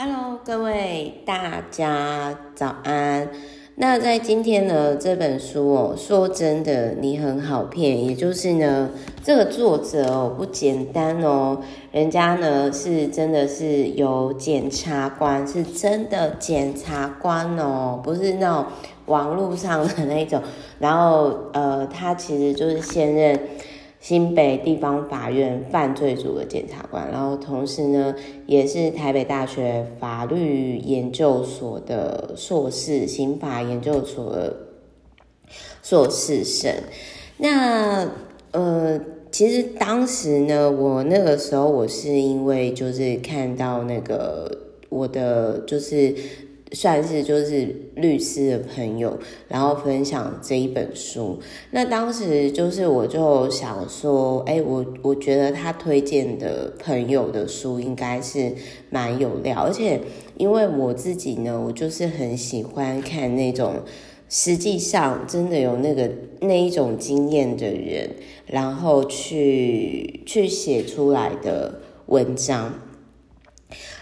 Hello，各位大家早安。那在今天呢，这本书哦，说真的，你很好骗。也就是呢，这个作者哦不简单哦，人家呢是真的是有检察官，是真的检察官哦，不是那种网络上的那种。然后呃，他其实就是现任。新北地方法院犯罪组的检察官，然后同时呢，也是台北大学法律研究所的硕士，刑法研究所的硕士生。那呃，其实当时呢，我那个时候我是因为就是看到那个我的就是。算是就是律师的朋友，然后分享这一本书。那当时就是我就想说，哎，我我觉得他推荐的朋友的书应该是蛮有料，而且因为我自己呢，我就是很喜欢看那种实际上真的有那个那一种经验的人，然后去去写出来的文章。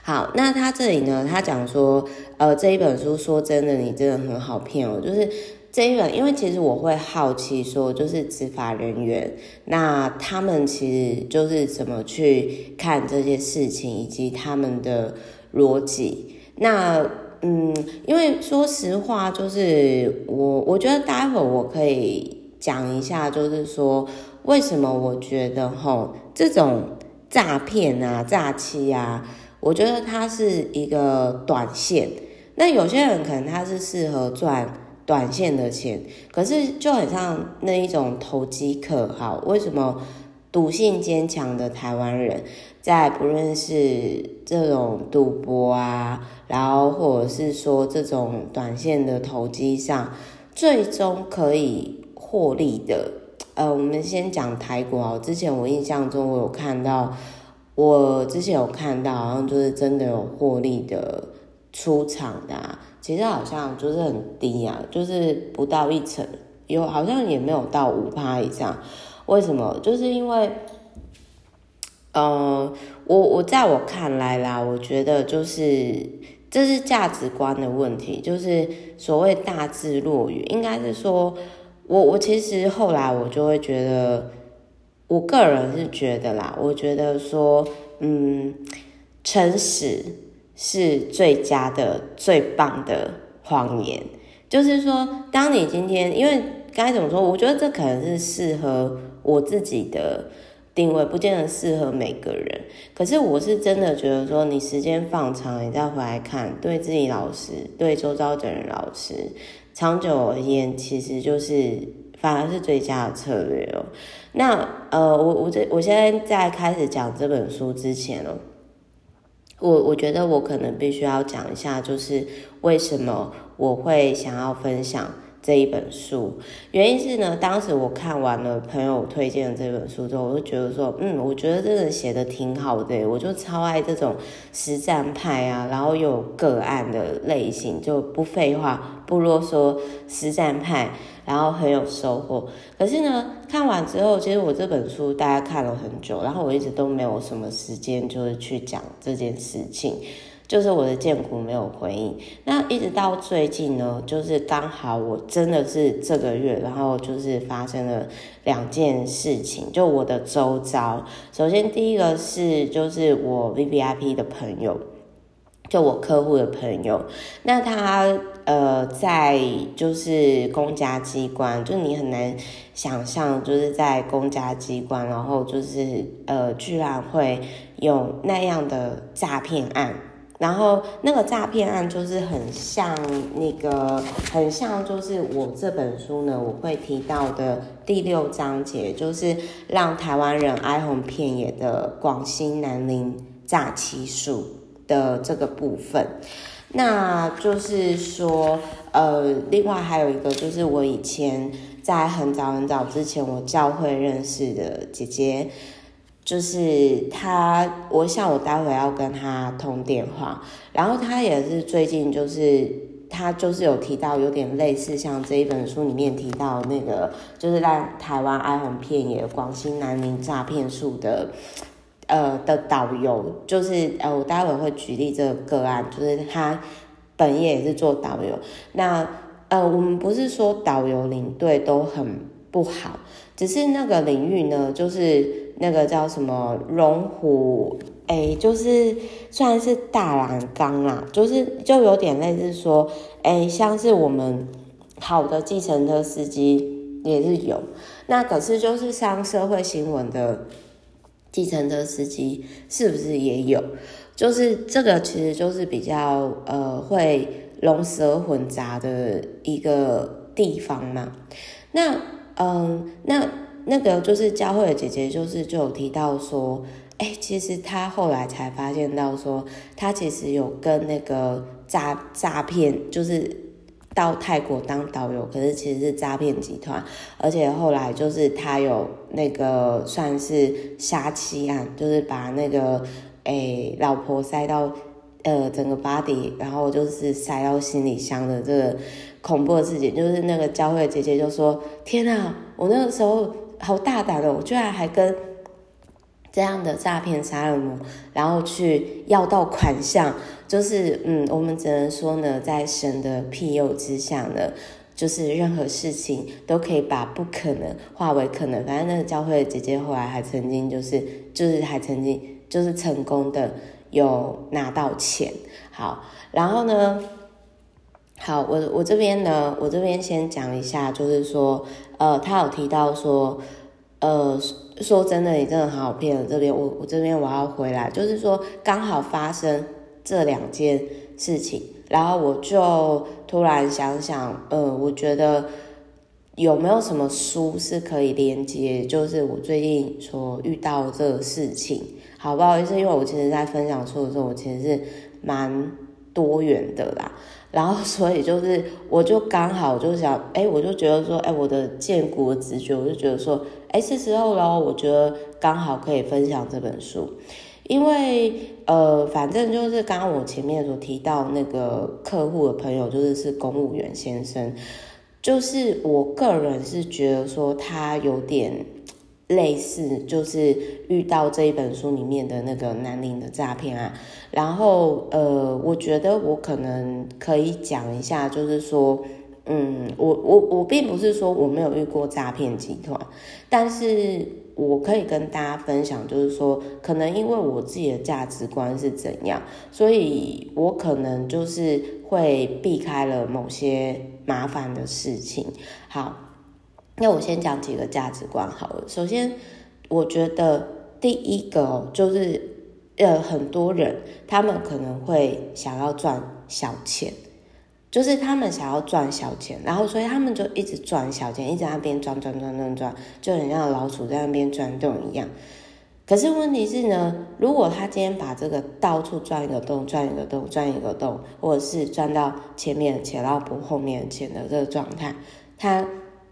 好，那他这里呢，他讲说，呃，这一本书说真的，你真的很好骗哦。就是这一本，因为其实我会好奇说，就是执法人员，那他们其实就是怎么去看这些事情，以及他们的逻辑。那嗯，因为说实话，就是我我觉得待会我可以讲一下，就是说为什么我觉得吼这种诈骗啊、诈欺啊。我觉得它是一个短线，那有些人可能他是适合赚短线的钱，可是就很像那一种投机客，好，为什么赌性坚强的台湾人在不论是这种赌博啊，然后或者是说这种短线的投机上，最终可以获利的？呃，我们先讲台股啊，之前我印象中我有看到。我之前有看到，好像就是真的有获利的出场的啊，其实好像就是很低啊，就是不到一成，有好像也没有到五趴以上。为什么？就是因为，呃，我我在我看来啦，我觉得就是这是价值观的问题，就是所谓大智若愚，应该是说，我我其实后来我就会觉得。我个人是觉得啦，我觉得说，嗯，诚实是最佳的、最棒的谎言。就是说，当你今天，因为该怎么说？我觉得这可能是适合我自己的定位，不见得适合每个人。可是我是真的觉得说，你时间放长，你再回来看，对自己老实，对周遭的人老实，长久而言，其实就是。反而是最佳的策略哦。那呃，我我这我现在在开始讲这本书之前哦，我我觉得我可能必须要讲一下，就是为什么我会想要分享这一本书。原因是呢，当时我看完了朋友推荐的这本书之后，我就觉得说，嗯，我觉得这个写的挺好的，我就超爱这种实战派啊，然后有个案的类型，就不废话不啰嗦，实战派。然后很有收获，可是呢，看完之后，其实我这本书大家看了很久，然后我一直都没有什么时间，就是去讲这件事情，就是我的荐骨没有回应。那一直到最近呢，就是刚好我真的是这个月，然后就是发生了两件事情，就我的周遭。首先第一个是，就是我 VVIP 的朋友。就我客户的朋友，那他呃在就是公家机关，就你很难想象，就是在公家机关，然后就是呃居然会有那样的诈骗案，然后那个诈骗案就是很像那个很像就是我这本书呢，我会提到的第六章节，就是让台湾人哀鸿遍野的广西南宁诈欺术。的这个部分，那就是说，呃，另外还有一个就是我以前在很早很早之前我教会认识的姐姐，就是他，我想我待会要跟他通电话，然后他也是最近就是他就是有提到有点类似像这一本书里面提到那个，就是在台湾哀鸿遍野广西南宁诈骗术的。呃的导游，就是呃我待会会举例这个个案，就是他本业也是做导游。那呃我们不是说导游领队都很不好，只是那个领域呢，就是那个叫什么龙虎。哎，就是算是大染缸啦，就是就有点类似说，哎，像是我们好的计程车司机也是有，那可是就是上社会新闻的计程车司机是不是也有？就是这个其实就是比较呃会龙蛇混杂的一个地方嘛。那嗯、那那个就是教会的姐姐就是就有提到说。哎，其实她后来才发现到说，她其实有跟那个诈诈骗，就是到泰国当导游，可是其实是诈骗集团，而且后来就是她有那个算是杀妻案，就是把那个哎老婆塞到呃整个 body，然后就是塞到行李箱的这个恐怖的事情，就是那个教会姐姐就说：天哪，我那个时候好大胆的，我居然还跟。这样的诈骗杀人魔，然后去要到款项，就是嗯，我们只能说呢，在神的庇佑之下呢，就是任何事情都可以把不可能化为可能。反正那个教会的姐姐后来还曾经就是就是还曾经就是成功的有拿到钱。好，然后呢，好，我我这边呢，我这边先讲一下，就是说，呃，他有提到说，呃。说真的，你真的很好骗。这边我我这边我要回来，就是说刚好发生这两件事情，然后我就突然想想，呃，我觉得有没有什么书是可以连接，就是我最近所遇到这个事情。好，不好意思，因为我其实在分享书的时候，我其实是蛮多元的啦。然后所以就是，我就刚好就想，哎，我就觉得说，哎，我的荐骨的直觉，我就觉得说。哎，是时候了，我觉得刚好可以分享这本书，因为呃，反正就是刚刚我前面所提到那个客户的朋友，就是是公务员先生，就是我个人是觉得说他有点类似，就是遇到这一本书里面的那个南宁的诈骗案，然后呃，我觉得我可能可以讲一下，就是说。嗯，我我我并不是说我没有遇过诈骗集团，但是我可以跟大家分享，就是说，可能因为我自己的价值观是怎样，所以我可能就是会避开了某些麻烦的事情。好，那我先讲几个价值观好了。首先，我觉得第一个就是，呃，很多人他们可能会想要赚小钱。就是他们想要赚小钱，然后所以他们就一直赚小钱，一直在那边赚赚赚赚赚，就很像老鼠在那边转动一样。可是问题是呢，如果他今天把这个到处钻一个洞，钻一个洞，钻一个洞，或者是钻到前面的钱，然后补后面的钱的这个状态，他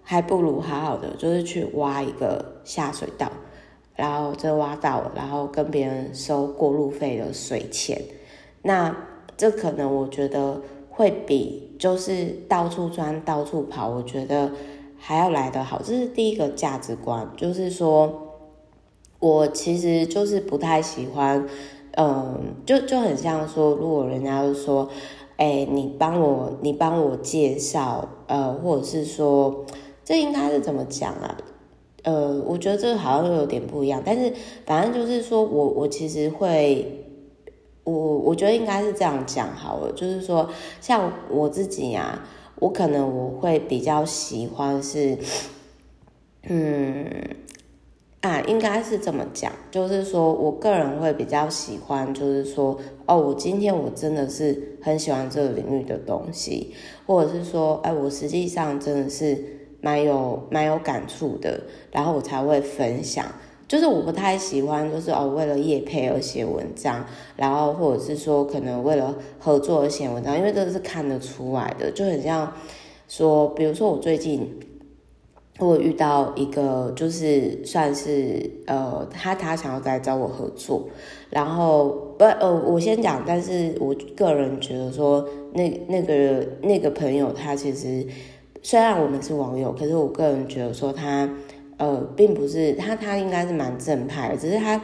还不如好好的就是去挖一个下水道，然后这挖到，然后跟别人收过路费的水钱。那这可能我觉得。会比就是到处钻、到处跑，我觉得还要来得好。这是第一个价值观，就是说，我其实就是不太喜欢，嗯，就就很像说，如果人家就说，哎，你帮我，你帮我介绍，呃，或者是说，这应该是怎么讲啊？呃，我觉得这好像有点不一样，但是反正就是说我我其实会。我我觉得应该是这样讲好了，就是说，像我自己呀、啊，我可能我会比较喜欢是，嗯，啊，应该是这么讲，就是说我个人会比较喜欢，就是说，哦，我今天我真的是很喜欢这个领域的东西，或者是说，哎，我实际上真的是蛮有蛮有感触的，然后我才会分享。就是我不太喜欢，就是哦，为了业配而写文章，然后或者是说可能为了合作而写文章，因为这个是看得出来的，就很像说，比如说我最近我遇到一个，就是算是呃，他他想要再找我合作，然后不呃，我先讲，但是我个人觉得说，那那个那个朋友他其实虽然我们是网友，可是我个人觉得说他。呃，并不是他，他应该是蛮正派的，只是他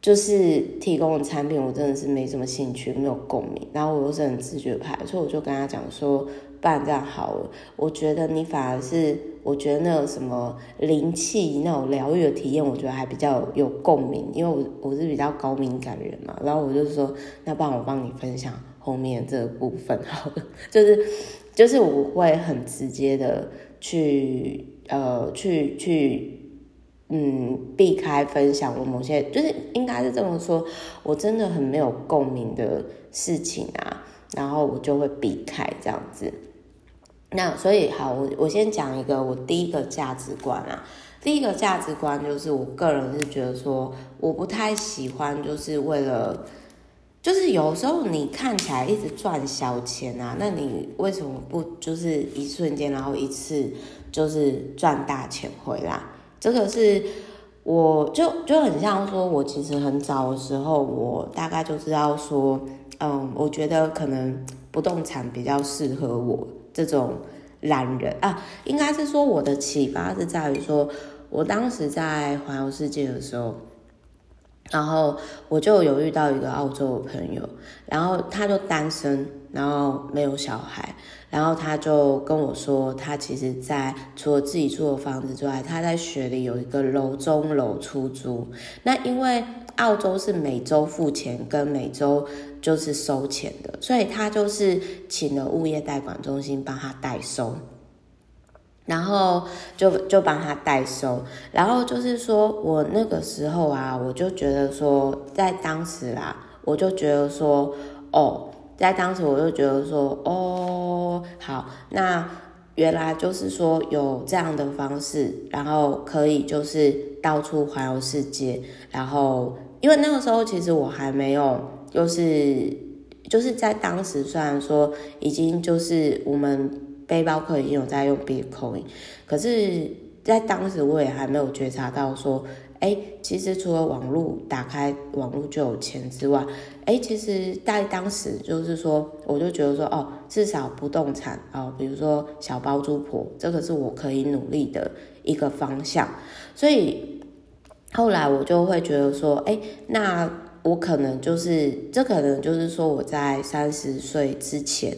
就是提供的产品，我真的是没什么兴趣，没有共鸣。然后我又是很直觉派，所以我就跟他讲说，不然这样好了，我觉得你反而是，我觉得那种什么灵气那种疗愈的体验，我觉得还比较有共鸣，因为我我是比较高敏感人嘛。然后我就说，那不然我帮你分享后面这部分好了，就是就是我会很直接的去呃去去。嗯，避开分享我某些，就是应该是这么说，我真的很没有共鸣的事情啊，然后我就会避开这样子。那所以好，我我先讲一个我第一个价值观啊，第一个价值观就是我个人是觉得说，我不太喜欢就是为了，就是有时候你看起来一直赚小钱啊，那你为什么不就是一瞬间，然后一次就是赚大钱回来？这个是，我就就很像说，我其实很早的时候，我大概就知道说，嗯，我觉得可能不动产比较适合我这种懒人啊，应该是说我的启发是在于说，我当时在环游世界的时候。然后我就有遇到一个澳洲的朋友，然后他就单身，然后没有小孩，然后他就跟我说，他其实，在除了自己住的房子之外，他在雪梨有一个楼中楼出租。那因为澳洲是每周付钱跟每周就是收钱的，所以他就是请了物业代管中心帮他代收。然后就就帮他代收，然后就是说我那个时候啊，我就觉得说，在当时啦，我就觉得说，哦，在当时我就觉得说，哦，好，那原来就是说有这样的方式，然后可以就是到处环游世界，然后因为那个时候其实我还没有，就是就是在当时虽然说已经就是我们。背包客已经有在用 Bitcoin，可是，在当时我也还没有觉察到说，哎，其实除了网络打开网络就有钱之外，哎，其实在当时就是说，我就觉得说，哦，至少不动产哦，比如说小包租婆，这个是我可以努力的一个方向。所以后来我就会觉得说，哎，那我可能就是，这可能就是说我在三十岁之前。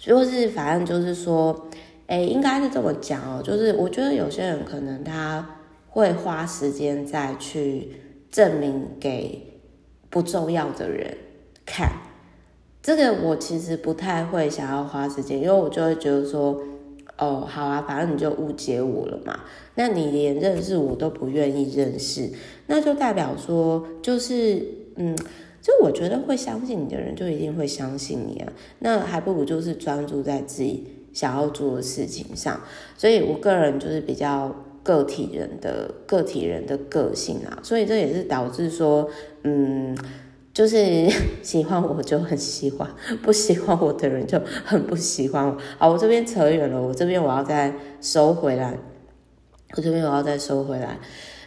就是反正就是说，哎、欸，应该是这么讲哦。就是我觉得有些人可能他会花时间再去证明给不重要的人看，这个我其实不太会想要花时间，因为我就会觉得说，哦，好啊，反正你就误解我了嘛。那你连认识我都不愿意认识，那就代表说，就是嗯。就我觉得会相信你的人，就一定会相信你啊。那还不如就是专注在自己想要做的事情上。所以我个人就是比较个体人的个体人的个性啊。所以这也是导致说，嗯，就是 喜欢我就很喜欢，不喜欢我的人就很不喜欢我。好，我这边扯远了，我这边我要再收回来。我这边我要再收回来。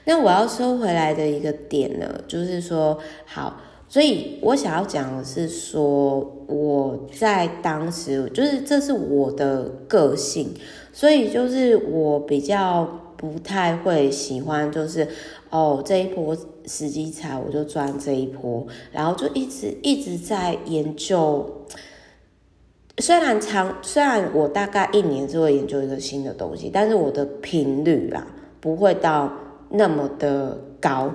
那我要收回来的一个点呢，就是说，好。所以我想要讲的是说，我在当时就是这是我的个性，所以就是我比较不太会喜欢，就是哦这一波时机财我就赚这一波，然后就一直一直在研究。虽然长，虽然我大概一年就会研究一个新的东西，但是我的频率啊不会到那么的高。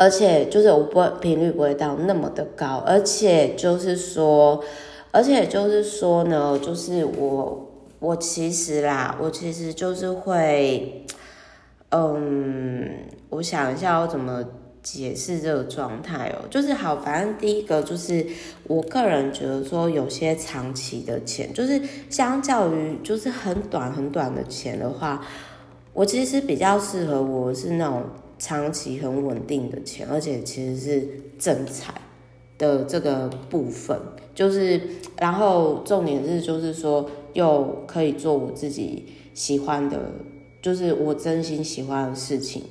而且就是我不频率不会到那么的高，而且就是说，而且就是说呢，就是我我其实啦，我其实就是会，嗯，我想一下我怎么解释这个状态哦，就是好，反正第一个就是我个人觉得说，有些长期的钱，就是相较于就是很短很短的钱的话，我其实比较适合我是那种。长期很稳定的钱，而且其实是正财的这个部分，就是，然后重点是就是说，又可以做我自己喜欢的，就是我真心喜欢的事情。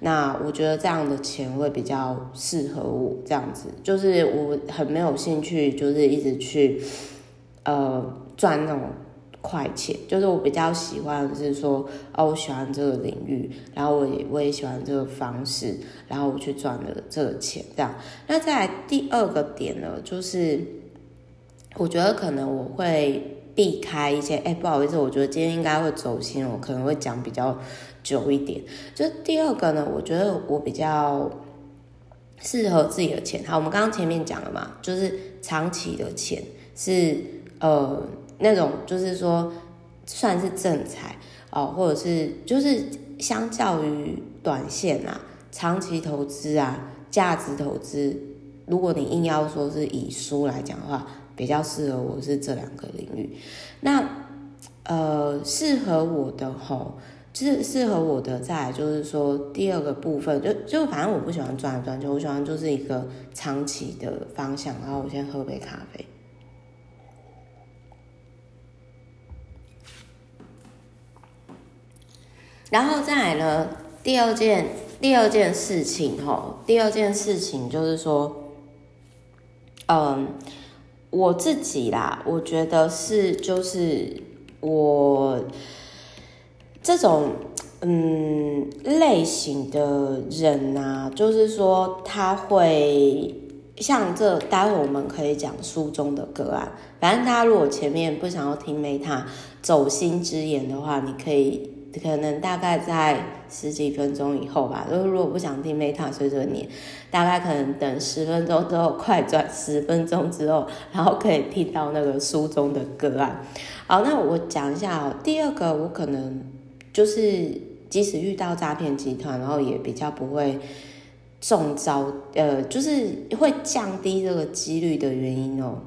那我觉得这样的钱会比较适合我，这样子，就是我很没有兴趣，就是一直去，呃，赚那种。快钱，就是我比较喜欢是说，哦，我喜欢这个领域，然后我也我也喜欢这个方式，然后我去赚了这个钱，这样。那再来第二个点呢，就是我觉得可能我会避开一些，哎，不好意思，我觉得今天应该会走心，我可能会讲比较久一点。就第二个呢，我觉得我比较适合自己的钱。好，我们刚刚前面讲了嘛，就是长期的钱是呃。那种就是说，算是正财哦，或者是就是相较于短线啊、长期投资啊、价值投资，如果你硬要说是以书来讲的话，比较适合我是这两个领域。那呃，适合我的吼，就是适合我的，再就是说第二个部分，就就反正我不喜欢转来转去，我喜欢就是一个长期的方向。然后我先喝杯咖啡。然后再来呢，第二件第二件事情吼，第二件事情就是说，嗯，我自己啦，我觉得是就是我这种嗯类型的人呐，就是说他会像这，待会我们可以讲书中的个案。反正大家如果前面不想要听 Meta 走心之言的话，你可以。可能大概在十几分钟以后吧。如果不想听 Meta 碎碎念，大概可能等十分钟之后，快转十分钟之后，然后可以听到那个书中的歌啊。好，那我讲一下哦。第二个，我可能就是即使遇到诈骗集团，然后也比较不会中招，呃，就是会降低这个几率的原因哦，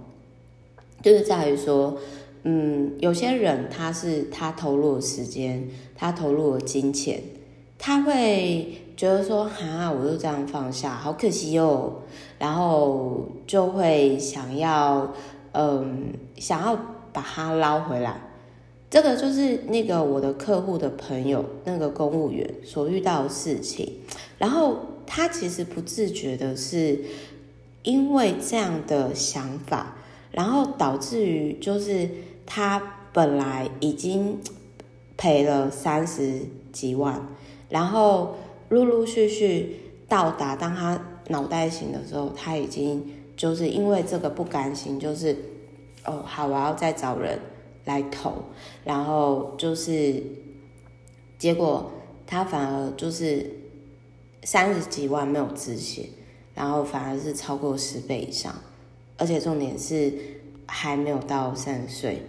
就是在于说。嗯，有些人他是他投入了时间，他投入了金钱，他会觉得说，哈，我就这样放下，好可惜哟，然后就会想要，嗯，想要把它捞回来。这个就是那个我的客户的朋友，那个公务员所遇到的事情。然后他其实不自觉的是，因为这样的想法，然后导致于就是。他本来已经赔了三十几万，然后陆陆续续到达，当他脑袋醒的时候，他已经就是因为这个不甘心，就是哦好，我要再找人来投，然后就是结果他反而就是三十几万没有止血，然后反而是超过十倍以上，而且重点是还没有到三十岁。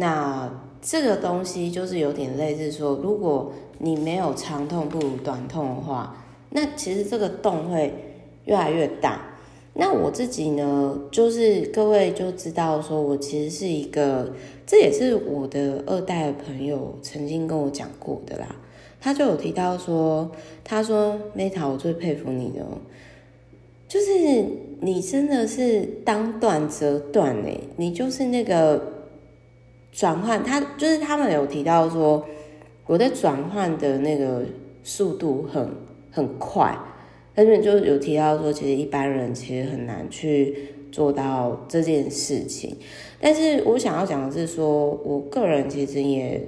那这个东西就是有点类似说，如果你没有长痛不如短痛的话，那其实这个洞会越来越大。那我自己呢，就是各位就知道说，我其实是一个，这也是我的二代的朋友曾经跟我讲过的啦。他就有提到说，他说 Meta，我最佩服你的，就是你真的是当断则断诶，你就是那个。转换，他就是他们有提到说，我在转换的那个速度很很快，但是就有提到说，其实一般人其实很难去做到这件事情。但是我想要讲的是说，我个人其实也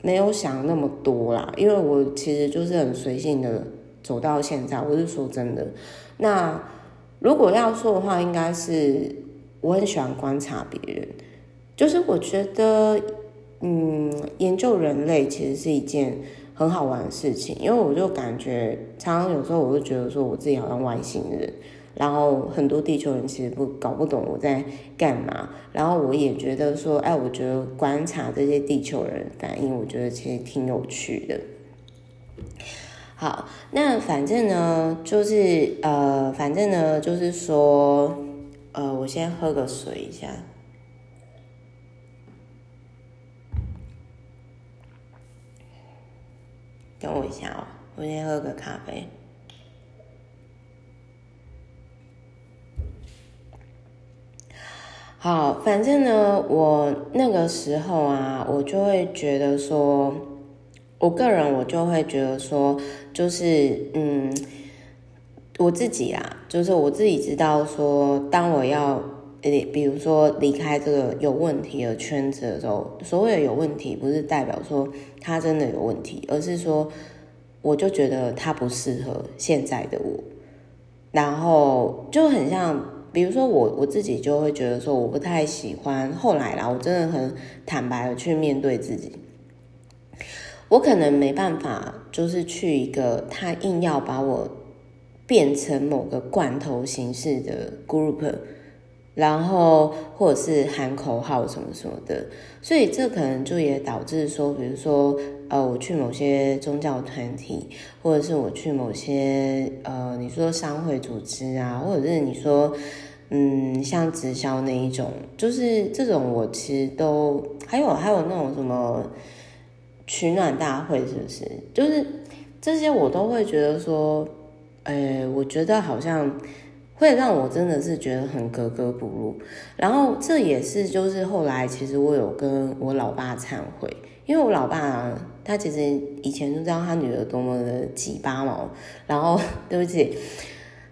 没有想那么多啦，因为我其实就是很随性的走到现在。我是说真的，那如果要说的话，应该是我很喜欢观察别人。就是我觉得，嗯，研究人类其实是一件很好玩的事情，因为我就感觉，常常有时候我就觉得说，我自己好像外星人，然后很多地球人其实不搞不懂我在干嘛，然后我也觉得说，哎，我觉得观察这些地球人反应，我觉得其实挺有趣的。好，那反正呢，就是呃，反正呢，就是说，呃，我先喝个水一下。等我一下哦，我先喝个咖啡。好，反正呢，我那个时候啊，我就会觉得说，我个人我就会觉得说，就是嗯，我自己啊，就是我自己知道说，当我要诶，比如说离开这个有问题的圈子的时候，所谓的有问题，不是代表说他真的有问题，而是说，我就觉得他不适合现在的我，然后就很像，比如说我我自己就会觉得说，我不太喜欢。后来啦，我真的很坦白的去面对自己，我可能没办法，就是去一个他硬要把我变成某个罐头形式的 group。然后或者是喊口号什么什么的，所以这可能就也导致说，比如说，呃，我去某些宗教团体，或者是我去某些呃，你说商会组织啊，或者是你说，嗯，像直销那一种，就是这种，我其实都还有还有那种什么取暖大会，是不是？就是这些我都会觉得说，呃，我觉得好像。会让我真的是觉得很格格不入，然后这也是就是后来其实我有跟我老爸忏悔，因为我老爸啊，他其实以前就知道他女儿多么的几八毛，然后对不起，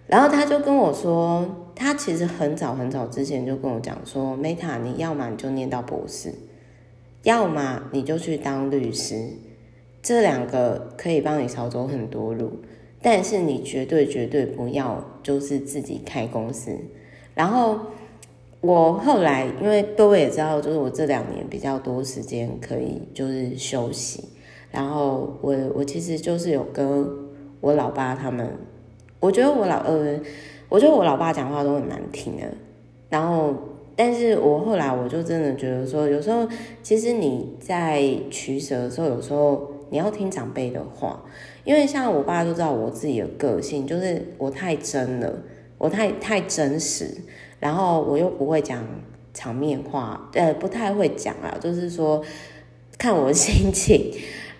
然后他就跟我说，他其实很早很早之前就跟我讲说，Meta，你要么你就念到博士，要么你就去当律师，这两个可以帮你少走很多路。但是你绝对绝对不要就是自己开公司。然后我后来，因为各位也知道，就是我这两年比较多时间可以就是休息。然后我我其实就是有跟我老爸他们，我觉得我老呃，我觉得我老爸讲话都很难听的。然后，但是我后来我就真的觉得说，有时候其实你在取舍的时候，有时候你要听长辈的话。因为像我爸就知道我自己的个性，就是我太真了，我太太真实，然后我又不会讲场面话，呃，不太会讲啊，就是说看我心情，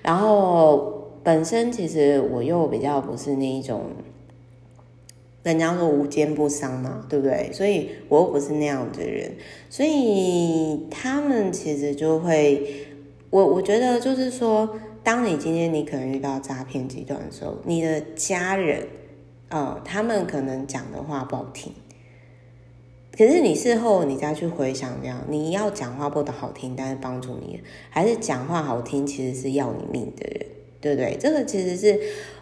然后本身其实我又比较不是那一种，人家说无奸不商嘛，对不对？所以我又不是那样的人，所以他们其实就会，我我觉得就是说。当你今天你可能遇到诈骗集团的时候，你的家人，呃，他们可能讲的话不好听，可是你事后你再去回想，这样你要讲话不得好听，但是帮助你，还是讲话好听，其实是要你命的人，对不对？这个其实是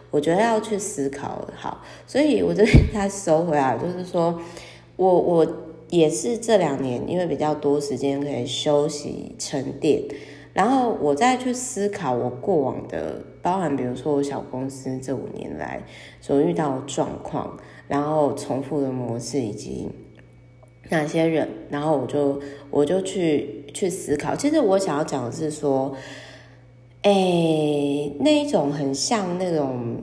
我觉得要去思考。好，所以我这边再收回来，就是说我我也是这两年因为比较多时间可以休息沉淀。然后我再去思考我过往的，包含比如说我小公司这五年来所遇到的状况，然后重复的模式以及哪些人，然后我就我就去去思考。其实我想要讲的是说，哎，那一种很像那种，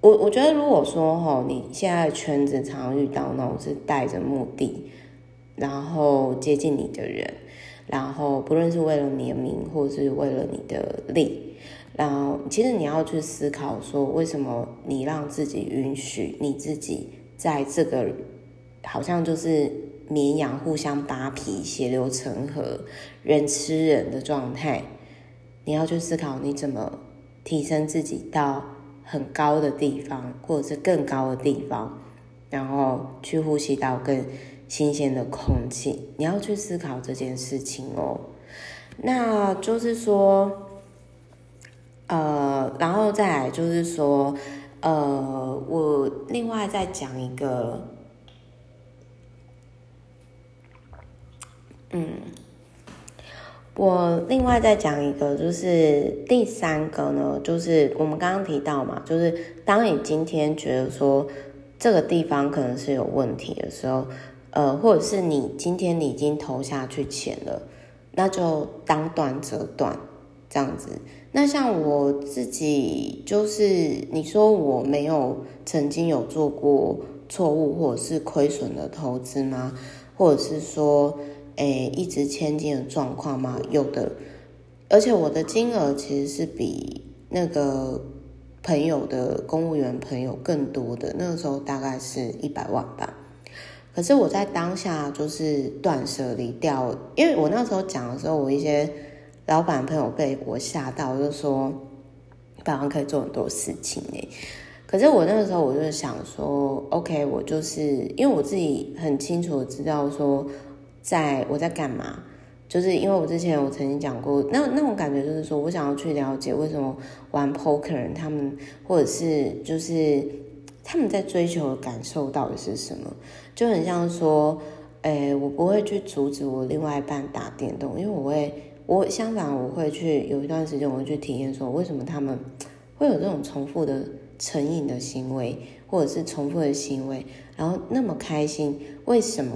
我我觉得如果说哈，你现在圈子常常遇到那种是带着目的，然后接近你的人。然后，不论是为了你的名，或是为了你的利，然后其实你要去思考说，为什么你让自己允许你自己在这个好像就是绵羊互相扒皮、血流成河、人吃人的状态？你要去思考你怎么提升自己到很高的地方，或者是更高的地方，然后去呼吸到更。新鲜的空气，你要去思考这件事情哦。那就是说，呃，然后再来就是说，呃，我另外再讲一个，嗯，我另外再讲一个，就是第三个呢，就是我们刚刚提到嘛，就是当你今天觉得说这个地方可能是有问题的时候。呃，或者是你今天你已经投下去钱了，那就当断则断，这样子。那像我自己，就是你说我没有曾经有做过错误或者是亏损的投资吗？或者是说，诶，一直千金的状况吗？有的，而且我的金额其实是比那个朋友的公务员朋友更多的，那个时候大概是一百万吧。可是我在当下就是断舍离掉，因为我那时候讲的时候，我一些老板朋友被我吓到，就说一百万可以做很多事情哎。可是我那个时候我就想说，OK，我就是因为我自己很清楚知道说，在我在干嘛，就是因为我之前我曾经讲过，那那种感觉就是说我想要去了解为什么玩 poker 人他们或者是就是他们在追求的感受到底是什么，就很像说，诶，我不会去阻止我另外一半打电动，因为我会，我相反我会去有一段时间我会去体验说为什么他们会有这种重复的成瘾的行为，或者是重复的行为，然后那么开心，为什么？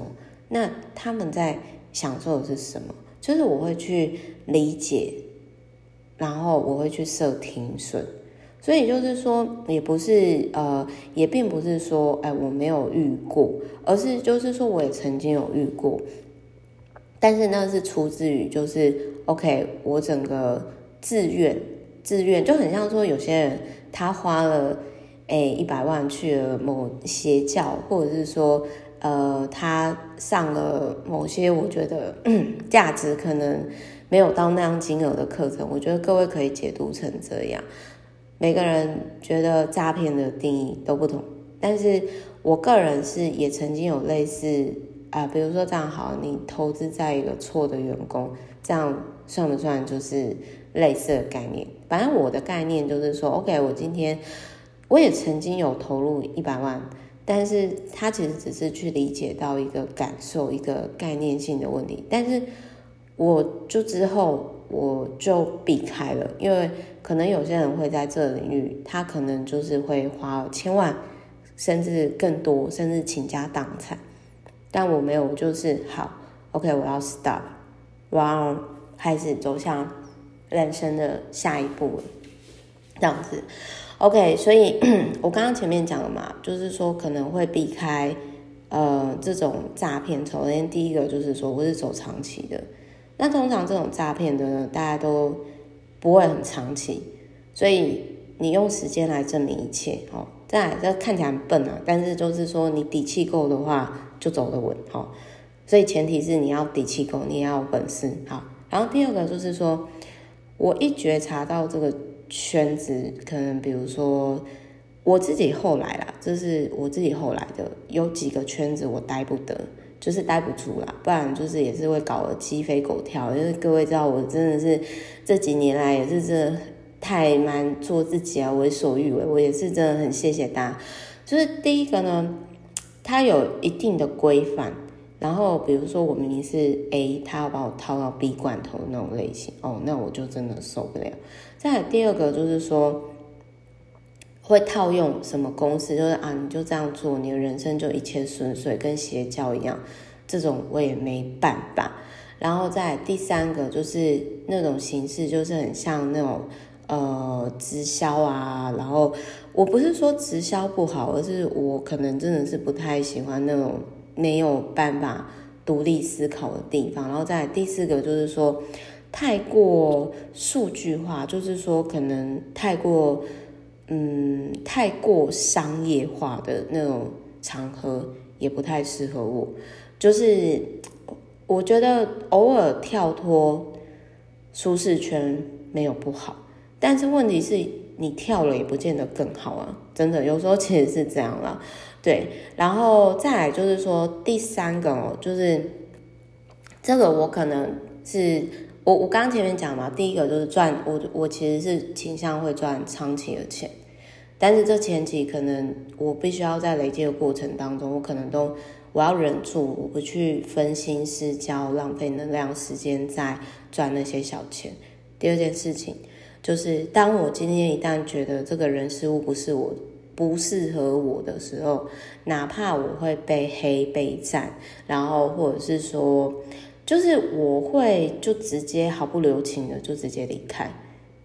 那他们在享受的是什么？就是我会去理解，然后我会去设停损，所以就是说，也不是呃，也并不是说，哎，我没有遇过，而是就是说，我也曾经有遇过，但是那是出自于就是，OK，我整个自愿自愿，就很像说有些人他花了哎一百万去了某邪教，或者是说。呃，他上了某些我觉得 价值可能没有到那样金额的课程，我觉得各位可以解读成这样。每个人觉得诈骗的定义都不同，但是我个人是也曾经有类似啊、比如说这样好，你投资在一个错的员工，这样算不算就是类似的概念？反正我的概念就是说，OK，我今天我也曾经有投入一百万。但是他其实只是去理解到一个感受，一个概念性的问题。但是我就之后我就避开了，因为可能有些人会在这个领域，他可能就是会花千万，甚至更多，甚至倾家荡产。但我没有，就是好，OK，我要 stop，我要开始走向人生的下一步了，这样子。OK，所以 我刚刚前面讲了嘛，就是说可能会避开呃这种诈骗。首先第一个就是说我是走长期的，那通常这种诈骗的呢，大家都不会很长期，所以你用时间来证明一切哦。再来，这看起来很笨啊，但是就是说你底气够的话，就走得稳哦。所以前提是你要底气够，你也要有本事好。然后第二个就是说，我一觉察到这个。圈子可能，比如说我自己后来啦，这是我自己后来的，有几个圈子我待不得，就是待不住啦，不然就是也是会搞得鸡飞狗跳。因为各位知道，我真的是这几年来也是真太蛮做自己啊，为所欲为。我也是真的很谢谢大家。就是第一个呢，它有一定的规范。然后比如说我明明是 A，他要把我套到 B 罐头那种类型，哦，那我就真的受不了。再第二个就是说，会套用什么公式，就是啊，你就这样做，你的人生就一切顺遂，跟邪教一样，这种我也没办法。然后再第三个就是那种形式，就是很像那种呃直销啊。然后我不是说直销不好，而是我可能真的是不太喜欢那种。没有办法独立思考的地方，然后再第四个就是说，太过数据化，就是说可能太过，嗯，太过商业化的那种场合也不太适合我。就是我觉得偶尔跳脱舒适圈没有不好，但是问题是你跳了也不见得更好啊，真的有时候其实是这样啦。对，然后再来就是说第三个哦，就是这个我可能是我我刚刚前面讲嘛，第一个就是赚我我其实是倾向会赚长期的钱，但是这前期可能我必须要在累积的过程当中，我可能都我要忍住，我不去分心失焦，浪费能量时间在赚那些小钱。第二件事情就是，当我今天一旦觉得这个人事物不是我。不适合我的时候，哪怕我会被黑被赞，然后或者是说，就是我会就直接毫不留情的就直接离开，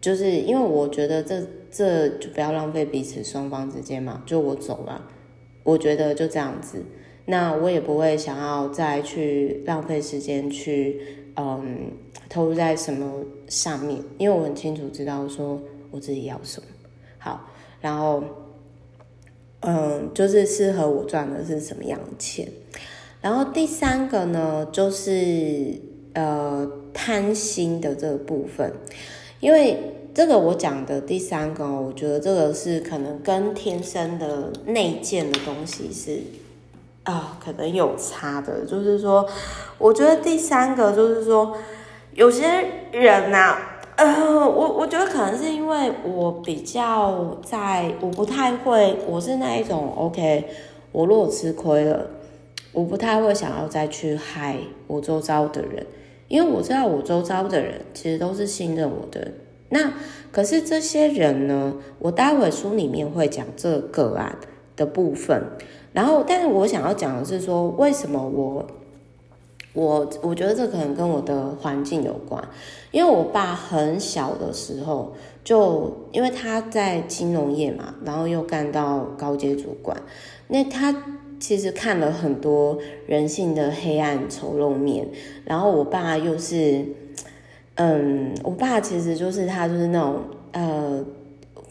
就是因为我觉得这这就不要浪费彼此双方之间嘛，就我走了，我觉得就这样子，那我也不会想要再去浪费时间去嗯投入在什么上面，因为我很清楚知道说我自己要什么，好，然后。嗯，就是适合我赚的是什么样的钱，然后第三个呢，就是呃贪心的这个部分，因为这个我讲的第三个，我觉得这个是可能跟天生的内建的东西是啊，可能有差的。就是说，我觉得第三个就是说，有些人呐、呃，我我觉得可能是因为我比较在，我不太会，我是那一种 OK，我如果吃亏了，我不太会想要再去害我周遭的人，因为我知道我周遭的人其实都是信任我的。那可是这些人呢？我待会书里面会讲这个案的部分。然后，但是我想要讲的是说，为什么我我我觉得这可能跟我的环境有关。因为我爸很小的时候就，因为他在金融业嘛，然后又干到高阶主管，那他其实看了很多人性的黑暗丑陋面。然后我爸又是。嗯，我爸其实就是他，就是那种呃，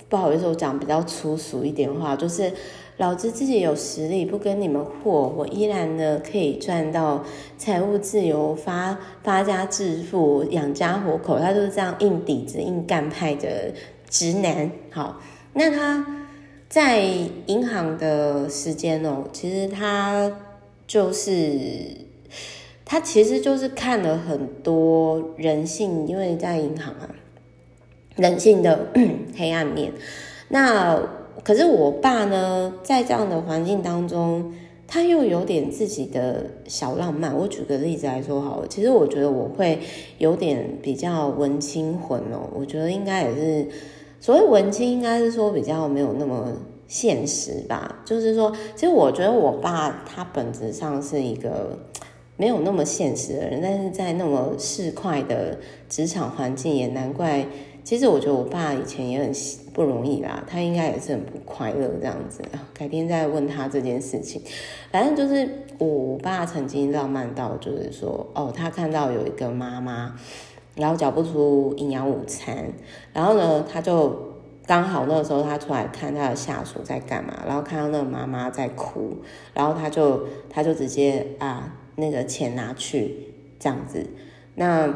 不好意思，我讲比较粗俗一点话，就是老子自己有实力，不跟你们货，我依然呢可以赚到财务自由，发发家致富，养家活口。他就是这样硬底子、硬干派的直男。好，那他在银行的时间哦，其实他就是。他其实就是看了很多人性，因为在银行啊，人性的 黑暗面。那可是我爸呢，在这样的环境当中，他又有点自己的小浪漫。我举个例子来说好了，其实我觉得我会有点比较文青魂哦。我觉得应该也是所谓文青，应该是说比较没有那么现实吧。就是说，其实我觉得我爸他本质上是一个。没有那么现实的人，但是在那么市侩的职场环境，也难怪。其实我觉得我爸以前也很不容易啦，他应该也是很不快乐这样子。改天再问他这件事情。反正就是我，爸曾经浪漫到，就是说，哦，他看到有一个妈妈，然后缴不出营养午餐，然后呢，他就刚好那个时候他出来看他的下属在干嘛，然后看到那个妈妈在哭，然后他就他就直接啊。那个钱拿去这样子，那因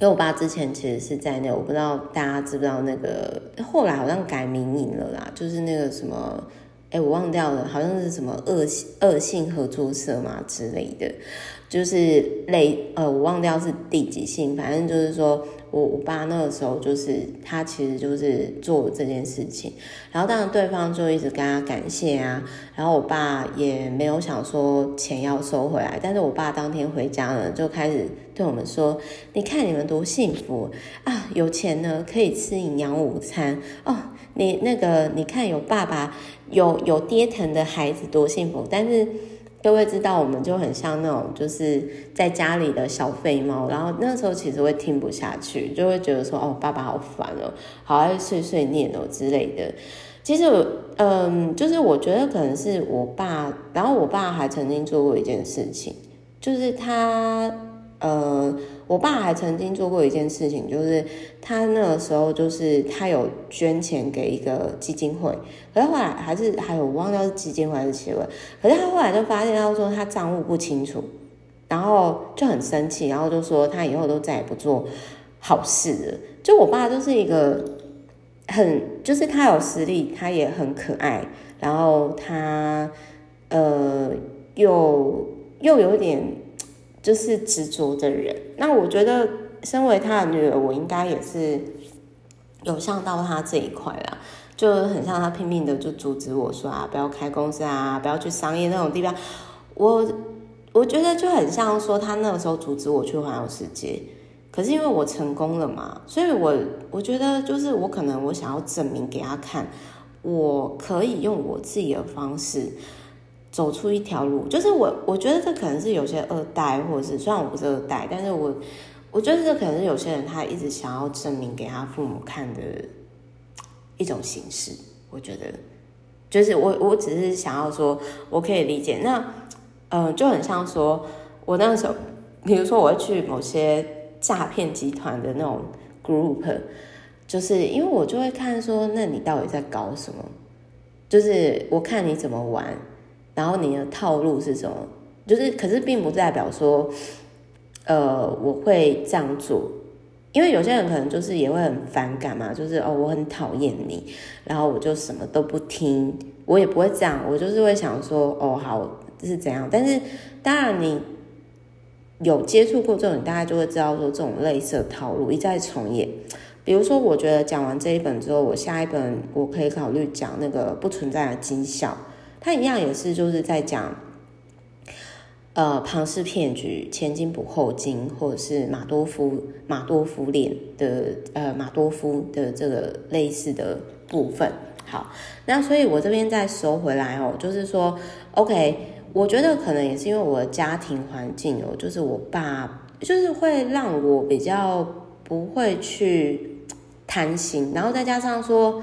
为我爸之前其实是在那，我不知道大家知不知道那个，后来好像改民营了啦，就是那个什么，哎，我忘掉了，好像是什么恶性恶性合作社嘛之类的，就是类呃，我忘掉是第几性，反正就是说。我我爸那个时候就是他其实就是做这件事情，然后当然对方就一直跟他感谢啊，然后我爸也没有想说钱要收回来，但是我爸当天回家呢就开始对我们说：“你看你们多幸福啊，有钱呢可以吃营养午餐哦，你那个你看有爸爸有有爹疼的孩子多幸福，但是。”各位知道，我们就很像那种就是在家里的小废猫，然后那时候其实会听不下去，就会觉得说哦，爸爸好烦哦，好爱碎碎念哦之类的。其实，嗯，就是我觉得可能是我爸，然后我爸还曾经做过一件事情，就是他，呃。我爸还曾经做过一件事情，就是他那个时候就是他有捐钱给一个基金会，可是后来还是还有我忘掉是基金会还是协会，可是他后来就发现他说他账务不清楚，然后就很生气，然后就说他以后都再也不做好事了。就我爸就是一个很就是他有实力，他也很可爱，然后他呃又又有点。就是执着的人，那我觉得身为他的女儿，我应该也是有像到他这一块啦，就很像他拼命的就阻止我说啊，不要开公司啊，不要去商业那种地方。我我觉得就很像说他那个时候阻止我去环游世界，可是因为我成功了嘛，所以我我觉得就是我可能我想要证明给他看，我可以用我自己的方式。走出一条路，就是我，我觉得这可能是有些二代，或者是虽然我不是二代，但是我，我觉得这可能是有些人他一直想要证明给他父母看的一种形式。我觉得，就是我，我只是想要说，我可以理解。那，嗯、就很像说，我那个时候，比如说我会去某些诈骗集团的那种 group，就是因为我就会看说，那你到底在搞什么？就是我看你怎么玩。然后你的套路是什么？就是，可是并不代表说，呃，我会这样做。因为有些人可能就是也会很反感嘛，就是哦，我很讨厌你，然后我就什么都不听，我也不会这样，我就是会想说，哦，好，这是怎样？但是当然你有接触过这种，你大概就会知道说这种类似的套路一再重演。比如说，我觉得讲完这一本之后，我下一本我可以考虑讲那个不存在的绩效，它一样也是就是在讲。呃，庞氏骗局、前金补后金，或者是马多夫马多夫脸的呃马多夫的这个类似的部分。好，那所以我这边再收回来哦，就是说，OK，我觉得可能也是因为我的家庭环境哦，就是我爸就是会让我比较不会去贪心，然后再加上说，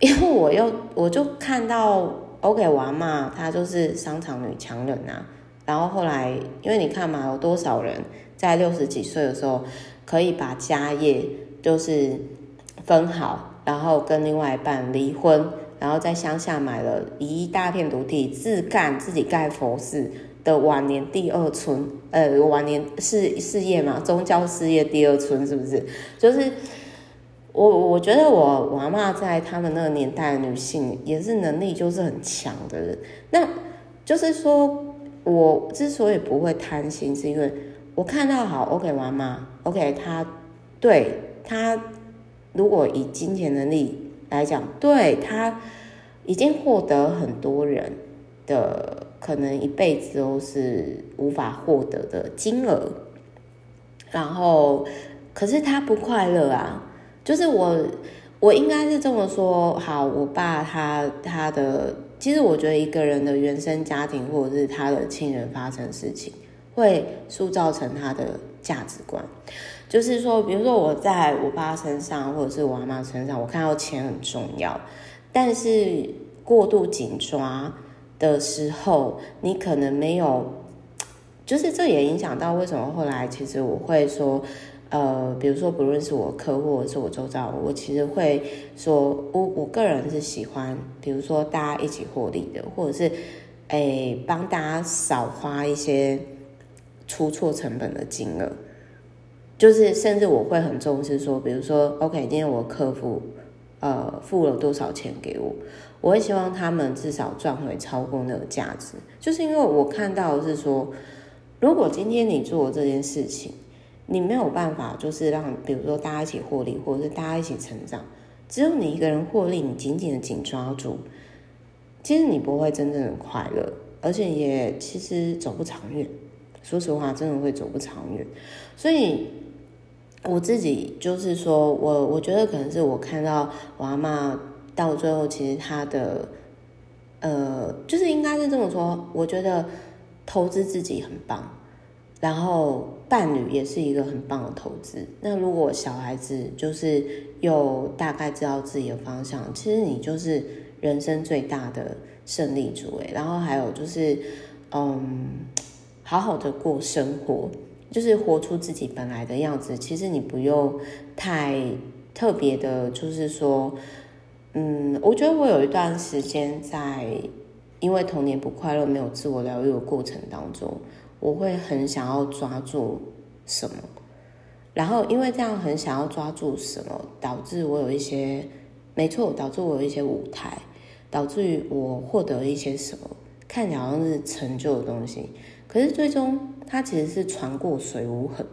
因为我又我就看到 OK 我阿嬷，她就是商场女强人啊。然后后来，因为你看嘛，有多少人在六十几岁的时候可以把家业就是分好，然后跟另外一半离婚，然后在乡下买了一大片土地，自干自己盖佛寺的晚年第二春，呃，晚年事事业嘛，宗教事业第二春是不是？就是我我觉得我我妈在他们那个年代的女性也是能力就是很强的人，那就是说。我之所以不会贪心，是因为我看到好 OK 妈妈 OK 他对他如果以金钱能力来讲，对他已经获得很多人的可能一辈子都是无法获得的金额，然后可是他不快乐啊，就是我我应该是这么说，好，我爸他他的。其实我觉得一个人的原生家庭或者是他的亲人发生事情，会塑造成他的价值观。就是说，比如说我在我爸身上或者是我阿妈身上，我看到钱很重要，但是过度紧抓的时候，你可能没有，就是这也影响到为什么后来其实我会说。呃，比如说，不论是我客户，或者是我周遭，我其实会说，我我个人是喜欢，比如说大家一起获利的，或者是，诶，帮大家少花一些出错成本的金额，就是甚至我会很重视说，比如说，OK，今天我客户呃付了多少钱给我，我会希望他们至少赚回超过那个价值，就是因为我看到是说，如果今天你做这件事情。你没有办法，就是让比如说大家一起获利，或者是大家一起成长，只有你一个人获利，你紧紧的紧抓住，其实你不会真正的快乐，而且也其实走不长远。说实话，真的会走不长远。所以我自己就是说，我我觉得可能是我看到我阿嬷到最后，其实她的呃，就是应该是这么说，我觉得投资自己很棒。然后伴侣也是一个很棒的投资。那如果小孩子就是又大概知道自己的方向，其实你就是人生最大的胜利组诶。然后还有就是，嗯，好好的过生活，就是活出自己本来的样子。其实你不用太特别的，就是说，嗯，我觉得我有一段时间在因为童年不快乐、没有自我疗愈的过程当中。我会很想要抓住什么，然后因为这样很想要抓住什么，导致我有一些，没错，导致我有一些舞台，导致于我获得一些什么，看起来好像是成就的东西，可是最终它其实是船过水无痕。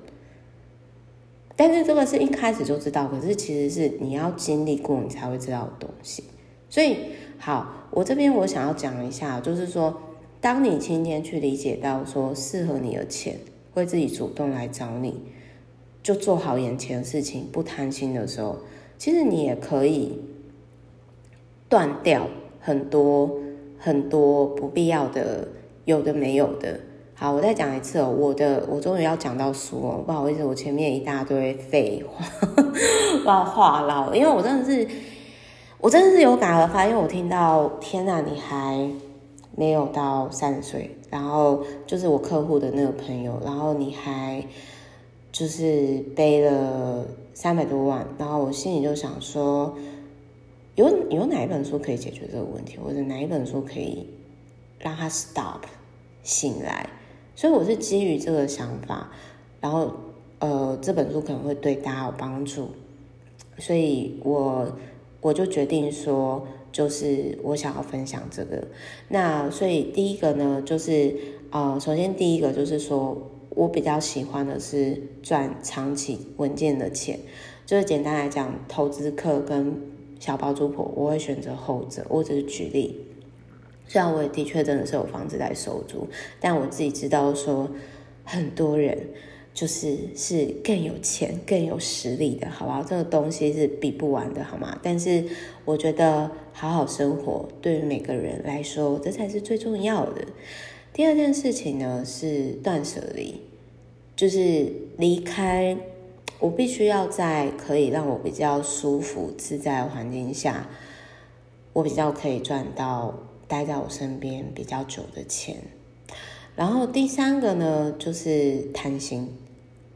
但是这个是一开始就知道，可是其实是你要经历过，你才会知道的东西。所以好，我这边我想要讲一下，就是说。当你今天去理解到说适合你的钱会自己主动来找你，就做好眼前的事情，不贪心的时候，其实你也可以断掉很多很多不必要的有的没有的。好，我再讲一次哦，我的我终于要讲到书哦，不好意思，我前面一大堆废话，我要话唠，因为我真的是我真的是有感而发，因为我听到天哪，你还。没有到三十岁，然后就是我客户的那个朋友，然后你还就是背了三百多万，然后我心里就想说，有有哪一本书可以解决这个问题，或者哪一本书可以让他 stop 醒来？所以我是基于这个想法，然后呃，这本书可能会对大家有帮助，所以我我就决定说，就是我想要分享这个。那所以第一个呢，就是呃，首先第一个就是说我比较喜欢的是赚长期稳健的钱，就是简单来讲，投资客跟小包租婆，我会选择后者。我只是举例，虽然我也的确真的是有房子在收租，但我自己知道说很多人。就是是更有钱、更有实力的，好不好？这个东西是比不完的，好吗？但是我觉得好好生活对于每个人来说，这才是最重要的。第二件事情呢是断舍离，就是离开。我必须要在可以让我比较舒服、自在的环境下，我比较可以赚到待在我身边比较久的钱。然后第三个呢，就是贪心。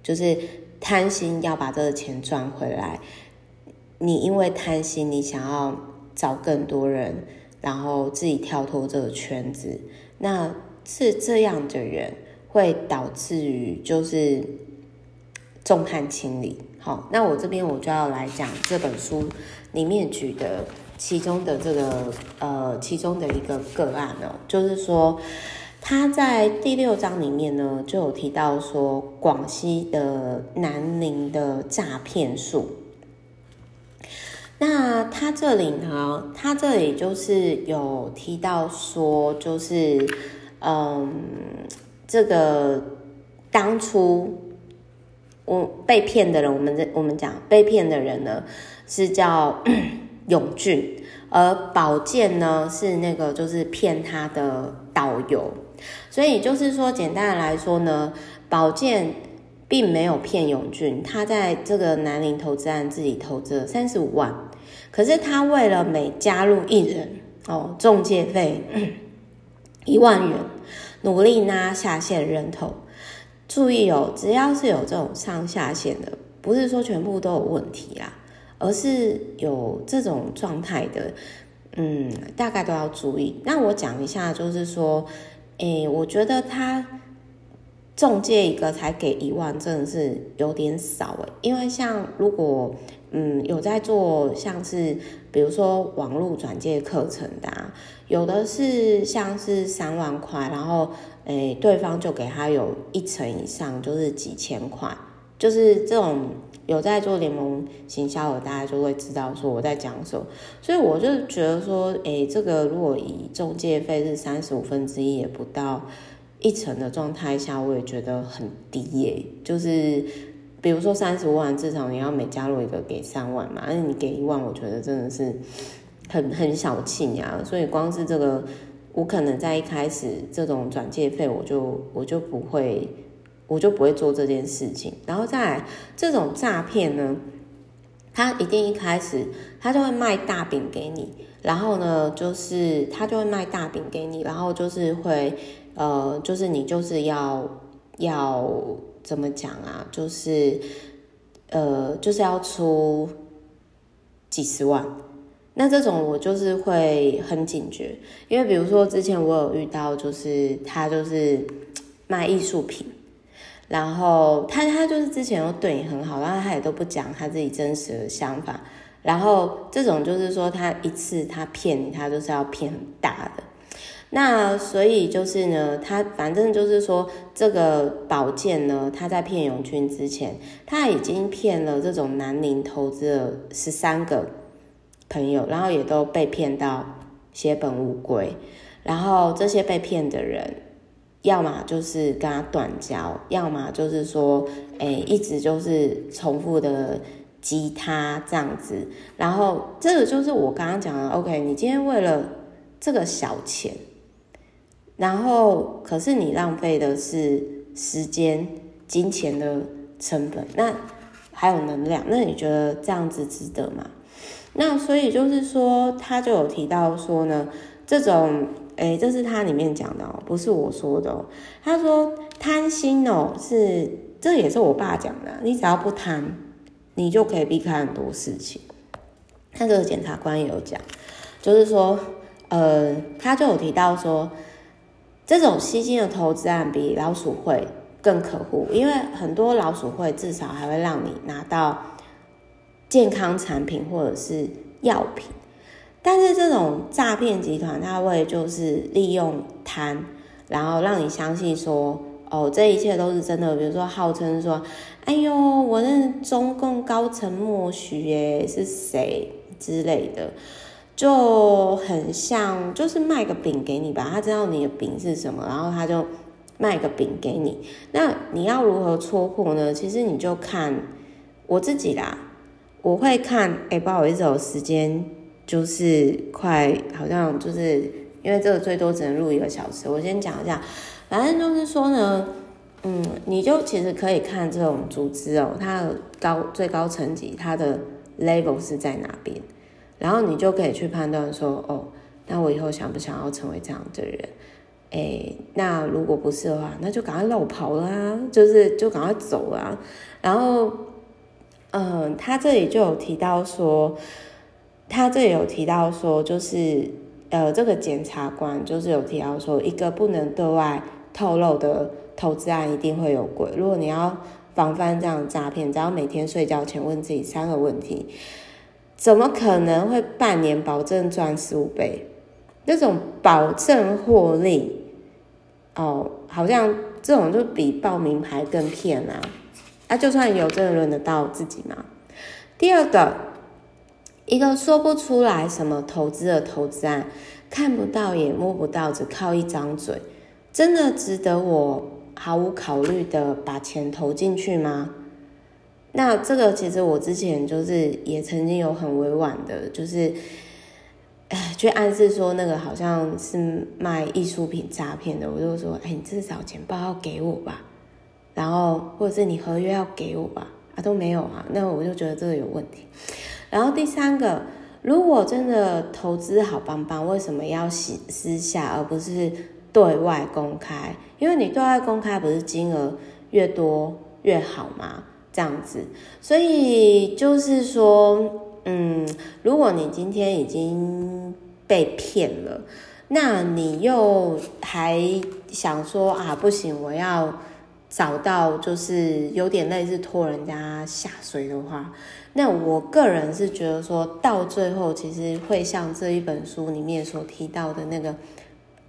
就是贪心要把这个钱赚回来，你因为贪心，你想要找更多人，然后自己跳脱这个圈子，那是这样的人会导致于就是众叛亲离。好，那我这边我就要来讲这本书里面举的其中的这个呃其中的一个个案哦，就是说。他在第六章里面呢，就有提到说广西的南宁的诈骗术。那他这里呢，他这里就是有提到说，就是嗯，这个当初我被骗的人，我们这我们讲被骗的人呢，是叫 永俊，而宝剑呢是那个就是骗他的导游。所以就是说，简单的来说呢，宝健并没有骗永俊，他在这个南宁投资案自己投资了三十五万，可是他为了每加入一人哦，中介费一万元，努力拉下线人头。注意哦，只要是有这种上下线的，不是说全部都有问题啦，而是有这种状态的，嗯，大概都要注意。那我讲一下，就是说。诶，我觉得他中介一个才给一万，真的是有点少诶。因为像如果嗯有在做像是比如说网络转介课程的啊，有的是像是三万块，然后诶对方就给他有一成以上，就是几千块，就是这种有在做联盟行销的，大家就会知道说我在讲什么。所以我就觉得说，诶，这个如果以中介费是三十五分之一，也不到一成的状态下，我也觉得很低耶。就是比如说三十五万，至少你要每加入一个给三万嘛，那你给一万，我觉得真的是很很小气呀。所以光是这个，我可能在一开始这种转介费，我就我就不会。我就不会做这件事情，然后再来这种诈骗呢，他一定一开始他就会卖大饼给你，然后呢，就是他就会卖大饼给你，然后就是会呃，就是你就是要要怎么讲啊，就是呃，就是要出几十万，那这种我就是会很警觉，因为比如说之前我有遇到，就是他就是 卖艺术品。然后他他就是之前都对你很好，然后他也都不讲他自己真实的想法。然后这种就是说他一次他骗你，他就是要骗很大的。那所以就是呢，他反正就是说这个宝剑呢，他在骗永军之前，他已经骗了这种南宁投资了十三个朋友，然后也都被骗到血本无归。然后这些被骗的人。要么就是跟他断交，要么就是说，哎，一直就是重复的激他这样子。然后这个就是我刚刚讲的，OK，你今天为了这个小钱，然后可是你浪费的是时间、金钱的成本，那还有能量，那你觉得这样子值得吗？那所以就是说，他就有提到说呢，这种。哎，这是他里面讲的哦，不是我说的哦。他说贪心哦，是这也是我爸讲的。你只要不贪，你就可以避开很多事情。那这个检察官也有讲，就是说，呃，他就有提到说，这种吸金的投资案比老鼠会更可恶，因为很多老鼠会至少还会让你拿到健康产品或者是药品，但是这种诈骗集团他会就是利用贪，然后让你相信说哦，这一切都是真的，比如说号称说，哎呦，我那中共高层默许耶是谁之类的。就很像，就是卖个饼给你吧，他知道你的饼是什么，然后他就卖个饼给你。那你要如何戳破呢？其实你就看我自己啦，我会看。哎、不好意思，有时间就是快，好像就是因为这个最多只能录一个小时。我先讲一下，反正就是说呢，嗯，你就其实可以看这种组织哦，它的高最高层级，它的 level 是在哪边。然后你就可以去判断说，哦，那我以后想不想要成为这样的人？诶，那如果不是的话，那就赶快落跑啦，就是就赶快走啦。然后，嗯，他这里就有提到说，他这里有提到说，就是呃，这个检察官就是有提到说，一个不能对外透露的投资案一定会有鬼。如果你要防范这样的诈骗，只要每天睡觉前问自己三个问题。怎么可能会半年保证赚十五倍？这种保证获利哦，好像这种就比报名牌更骗啊！啊，就算有，真的轮得到自己吗？第二个，一个说不出来什么投资的投资案，看不到也摸不到，只靠一张嘴，真的值得我毫无考虑的把钱投进去吗？那这个其实我之前就是也曾经有很委婉的，就是，去暗示说那个好像是卖艺术品诈骗的，我就说，哎，你至少钱包要给我吧，然后或者是你合约要给我吧，啊都没有啊，那我就觉得这个有问题。然后第三个，如果真的投资好棒棒，为什么要私私下而不是对外公开？因为你对外公开不是金额越多越好吗？这样子，所以就是说，嗯，如果你今天已经被骗了，那你又还想说啊，不行，我要找到就是有点类似拖人家下水的话，那我个人是觉得说到最后，其实会像这一本书里面所提到的那个。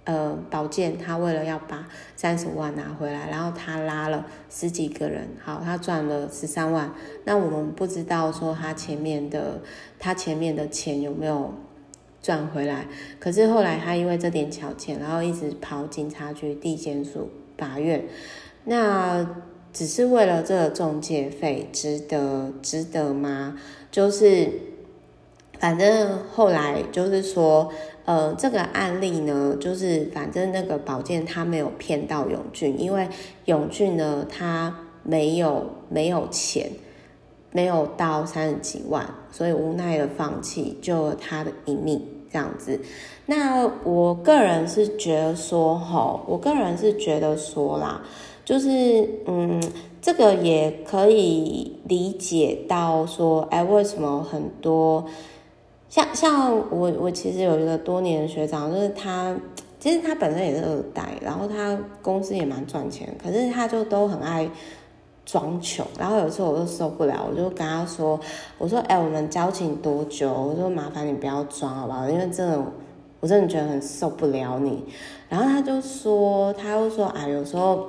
呃，宝剑他为了要把三十万拿回来，然后他拉了十几个人，好，他赚了十三万。那我们不知道说他前面的他前面的钱有没有赚回来。可是后来他因为这点小钱，然后一直跑警察局、地检署、法院，那只是为了这个中介费，值得值得吗？就是反正后来就是说。呃，这个案例呢，就是反正那个宝剑他没有骗到永俊，因为永俊呢他没有没有钱，没有到三十几万，所以无奈的放弃，救了他的一命这样子。那我个人是觉得说，吼，我个人是觉得说啦，就是嗯，这个也可以理解到说，哎，为什么很多。像像我我其实有一个多年的学长，就是他其实他本身也是二代，然后他公司也蛮赚钱，可是他就都很爱装穷。然后有一次我就受不了，我就跟他说：“我说哎、我们交情多久？我说麻烦你不要装好不好？因为真的我真的觉得很受不了你。”然后他就说，他又说：“哎，有时候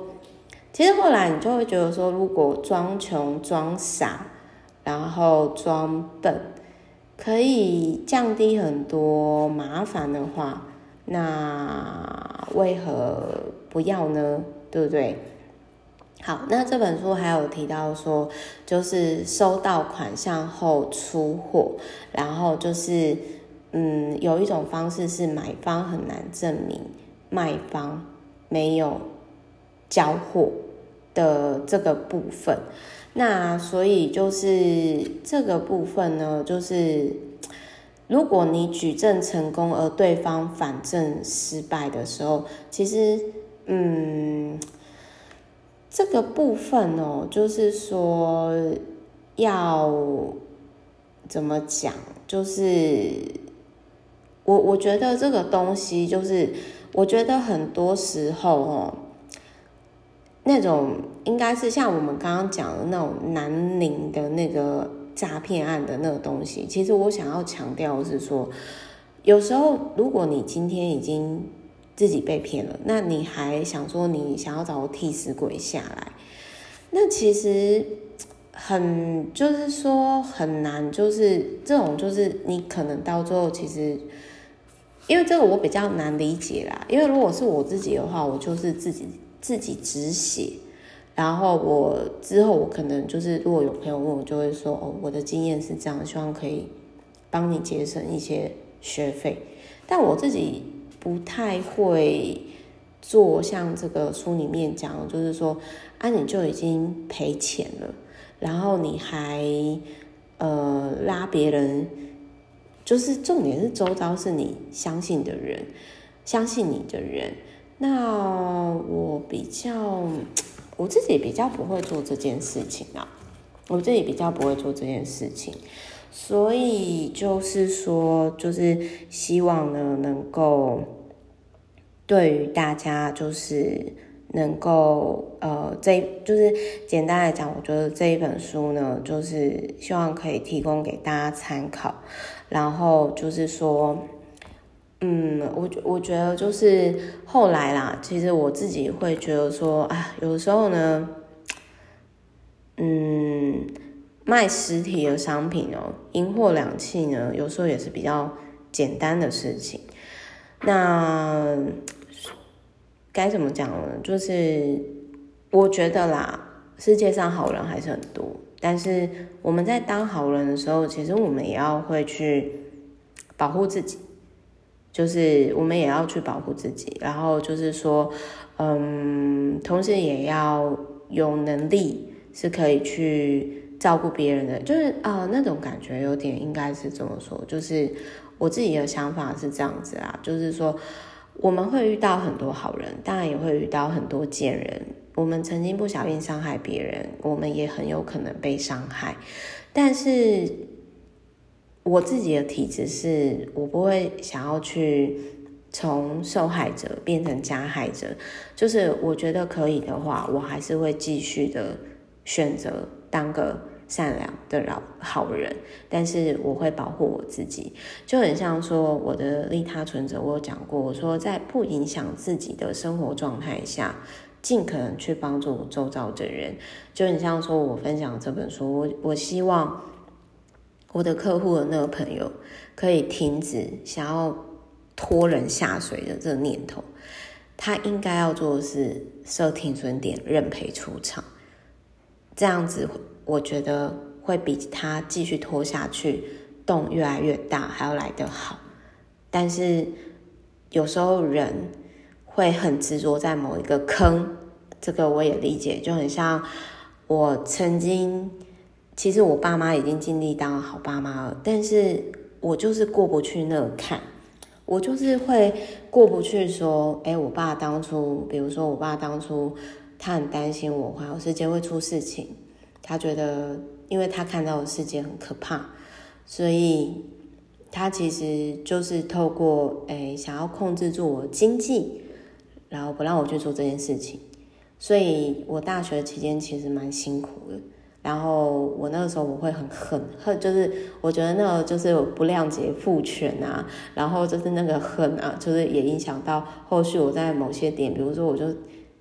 其实后来你就会觉得说，如果装穷、装傻，然后装笨。”可以降低很多麻烦的话，那为何不要呢？对不对？好，那这本书还有提到说，就是收到款项后出货，然后就是，嗯，有一种方式是买方很难证明卖方没有交货的这个部分。那所以就是这个部分呢，就是如果你举证成功，而对方反证失败的时候，其实，嗯，这个部分哦，就是说要怎么讲？就是我我觉得这个东西，就是我觉得很多时候哦。那种应该是像我们刚刚讲的那种南宁的那个诈骗案的那个东西。其实我想要强调是说，有时候如果你今天已经自己被骗了，那你还想说你想要找个替死鬼下来，那其实。很就是说很难，就是这种就是你可能到最后其实，因为这个我比较难理解啦。因为如果是我自己的话，我就是自己自己止血，然后我之后我可能就是如果有朋友问我，就会说哦，我的经验是这样，希望可以帮你节省一些学费。但我自己不太会做像这个书里面讲，就是说啊，你就已经赔钱了。然后你还呃拉别人，就是重点是周遭是你相信的人，相信你的人。那我比较我自己比较不会做这件事情啊，我自己比较不会做这件事情，所以就是说，就是希望呢能够对于大家就是。能够呃，这就是简单来讲，我觉得这一本书呢，就是希望可以提供给大家参考。然后就是说，嗯，我我觉得就是后来啦，其实我自己会觉得说，啊，有时候呢，嗯，卖实体的商品哦，银货两讫呢，有时候也是比较简单的事情。那。该怎么讲呢？就是我觉得啦，世界上好人还是很多，但是我们在当好人的时候，其实我们也要会去保护自己，就是我们也要去保护自己，然后就是说，嗯，同时也要有能力是可以去照顾别人的，就是啊、那种感觉有点应该是这么说，就是我自己的想法是这样子啦，就是说。我们会遇到很多好人，当然也会遇到很多贱人。我们曾经不小心伤害别人，我们也很有可能被伤害。但是我自己的体质是，我不会想要去从受害者变成加害者。就是我觉得可以的话，我还是会继续的选择当个。善良的老好人，但是我会保护我自己，就很像说我的利他存折，我有讲过，我说在不影响自己的生活状态下，尽可能去帮助周遭的人，就很像说我分享这本书，我我希望我的客户的那个朋友可以停止想要拖人下水的这个念头，他应该要做的是设停损点，认赔出场，这样子。我觉得会比他继续拖下去，洞越来越大还要来得好。但是有时候人会很执着在某一个坑，这个我也理解，就很像我曾经，其实我爸妈已经尽力当好爸妈了，但是我就是过不去那个坎，我就是会过不去说，哎，我爸当初，比如说我爸当初，他很担心我环游世界会出事情。他觉得，因为他看到的世界很可怕，所以他其实就是透过诶想要控制住我经济，然后不让我去做这件事情。所以我大学期间其实蛮辛苦的。然后我那个时候我会很恨恨，就是我觉得那个就是不谅解父权啊，然后就是那个恨啊，就是也影响到后续我在某些点，比如说我就，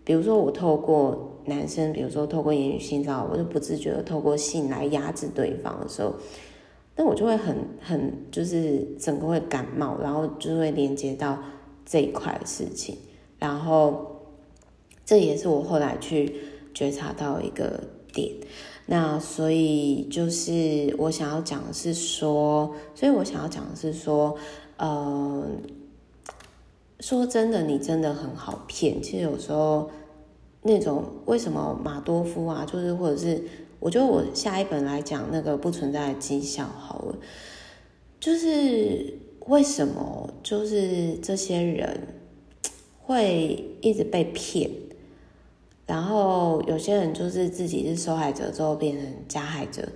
比如说我透过。男生，比如说透过言语性骚扰，我就不自觉的透过性来压制对方的时候，那我就会很很就是整个会感冒，然后就会连接到这一块的事情，然后这也是我后来去觉察到一个点。那所以就是我想要讲的是说，所以我想要讲的是说，呃，说真的，你真的很好骗。其实有时候。那种为什么马多夫啊，就是或者是，我觉得我下一本来讲那个不存在的绩效好了，就是为什么就是这些人会一直被骗，然后有些人就是自己是受害者之后变成加害者，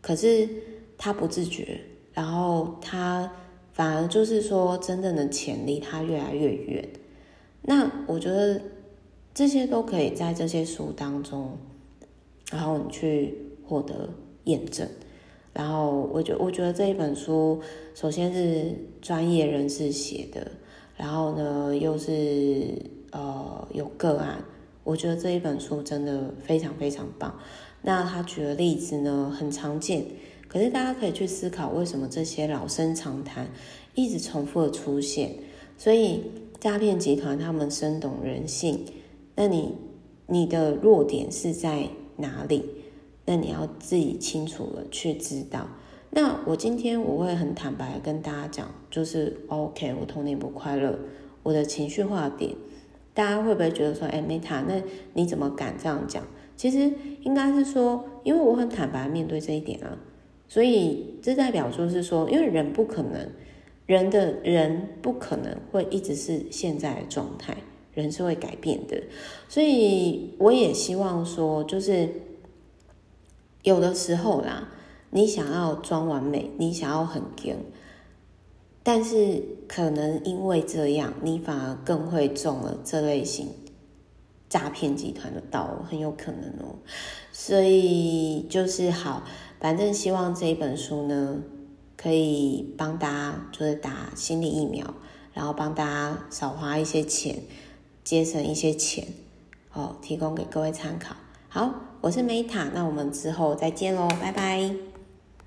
可是他不自觉，然后他反而就是说真正的潜力他越来越远，那我觉得。这些都可以在这些书当中，然后你去获得验证。然后我觉我觉得这一本书，首先是专业人士写的，然后呢又是呃有个案，我觉得这一本书真的非常非常棒。那他举的例子呢很常见，可是大家可以去思考，为什么这些老生常谈一直重复的出现？所以诈骗集团他们深懂人性。那你你的弱点是在哪里？那你要自己清楚了去知道。那我今天我会很坦白跟大家讲，就是 OK，我童年不快乐，我的情绪化点，大家会不会觉得说，哎，Meta，那你怎么敢这样讲？其实应该是说，因为我很坦白面对这一点啊，所以这代表就是说，因为人不可能，人的人不可能会一直是现在的状态。人是会改变的，所以我也希望说，就是有的时候啦，你想要装完美，你想要很硬，但是可能因为这样，你反而更会中了这类型诈骗集团的道，很有可能哦。所以就是好，反正希望这一本书呢，可以帮大家就是打心理疫苗，然后帮大家少花一些钱。节省一些钱，哦，提供给各位参考。好，我是 Meta，那我们之后再见喽，拜拜。